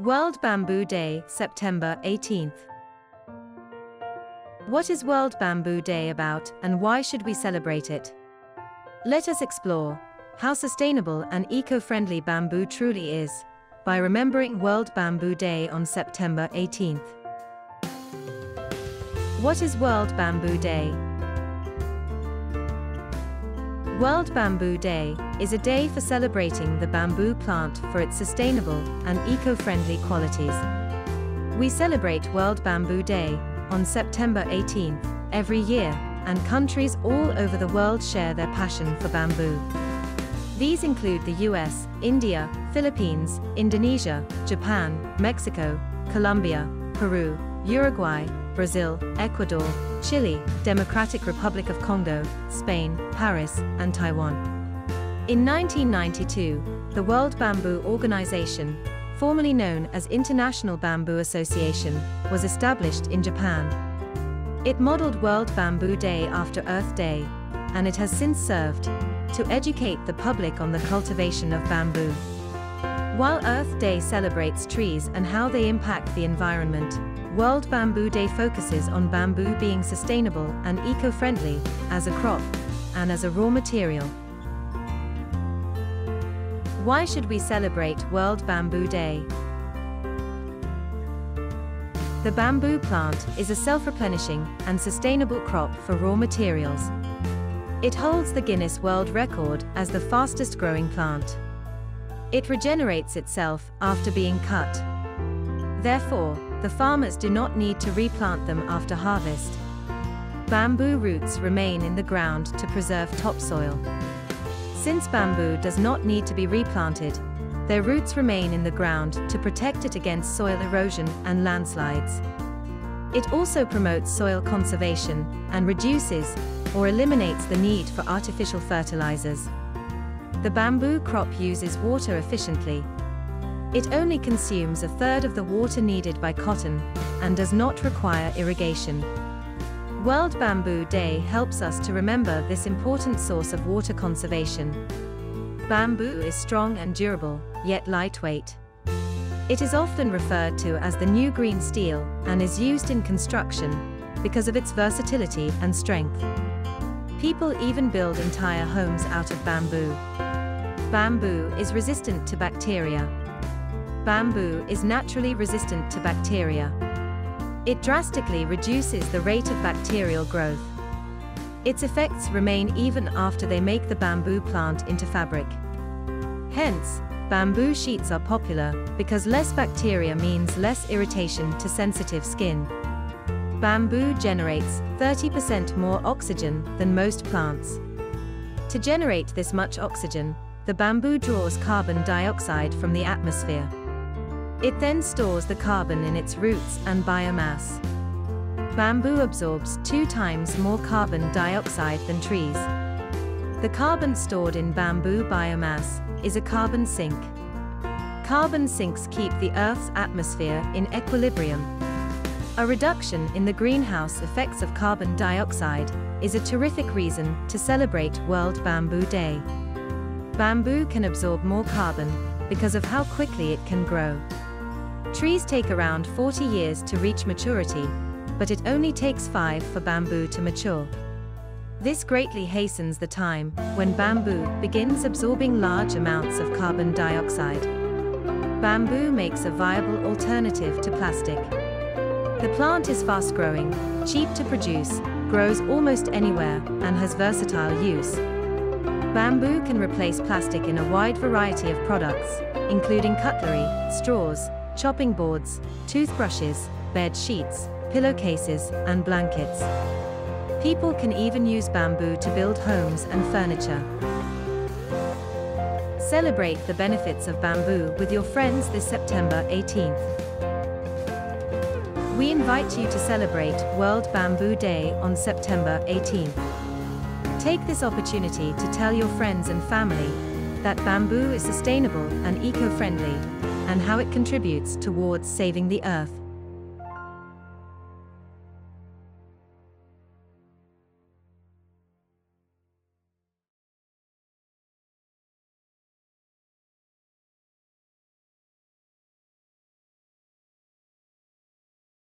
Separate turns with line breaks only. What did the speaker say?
World Bamboo Day, September 18th. What is World Bamboo Day about and why should we celebrate it? Let us explore how sustainable and eco-friendly bamboo truly is by remembering World Bamboo Day on September 18th. What is World Bamboo Day? World Bamboo Day is a day for celebrating the bamboo plant for its sustainable and eco-friendly qualities. We celebrate World Bamboo Day on September 18th every year, and countries all over the world share their passion for bamboo. These include the US, India, Philippines, Indonesia, Japan, Mexico, Colombia, Peru, Uruguay, Brazil, Ecuador, Chile, Democratic Republic of Congo, Spain, Paris, and Taiwan. In 1992, the World Bamboo Organization, formerly known as International Bamboo Association, was established in Japan. It modeled World Bamboo Day after Earth Day, and it has since served to educate the public on the cultivation of bamboo. While Earth Day celebrates trees and how they impact the environment, World Bamboo Day focuses on bamboo being sustainable and eco-friendly, as a crop, and as a raw material. Why should we celebrate World Bamboo Day? The bamboo plant is a self-replenishing and sustainable crop for raw materials. It holds the Guinness World Record as the fastest growing plant. It regenerates itself after being cut. Therefore, the farmers do not need to replant them after harvest. Bamboo roots remain in the ground to preserve topsoil. Since bamboo does not need to be replanted, their roots remain in the ground to protect it against soil erosion and landslides. It also promotes soil conservation and reduces or eliminates the need for artificial fertilizers. The bamboo crop uses water efficiently, it only consumes a third of the water needed by cotton, and does not require irrigation. World Bamboo Day helps us to remember this important source of water conservation. Bamboo is strong and durable, yet lightweight. It is often referred to as the new green steel, and is used in construction, because of its versatility and strength. People even build entire homes out of bamboo. Bamboo is resistant to bacteria, bamboo is naturally resistant to bacteria. It drastically reduces the rate of bacterial growth. Its effects remain even after they make the bamboo plant into fabric. Hence, bamboo sheets are popular because less bacteria means less irritation to sensitive skin. Bamboo generates 30% more oxygen than most plants. To generate this much oxygen, the bamboo draws carbon dioxide from the atmosphere. It then stores the carbon in its roots and biomass. Bamboo absorbs two times more carbon dioxide than trees. The carbon stored in bamboo biomass is a carbon sink. Carbon sinks keep the Earth's atmosphere in equilibrium. A reduction in the greenhouse effects of carbon dioxide is a terrific reason to celebrate World Bamboo Day. Bamboo can absorb more carbon because of how quickly it can grow. Trees take around 40 years to reach maturity, but it only takes 5 for bamboo to mature. This greatly hastens the time when bamboo begins absorbing large amounts of carbon dioxide. Bamboo makes a viable alternative to plastic. The plant is fast growing, cheap to produce, grows almost anywhere, and has versatile use. Bamboo can replace plastic in a wide variety of products, including cutlery, straws, chopping boards, toothbrushes, bed sheets, pillowcases, and blankets. People can even use bamboo to build homes and furniture. Celebrate the benefits of bamboo with your friends this September 18th. We invite you to celebrate World Bamboo Day on September 18th. Take this opportunity to tell your friends and family that bamboo is sustainable and eco-friendly, and how it contributes towards saving the earth.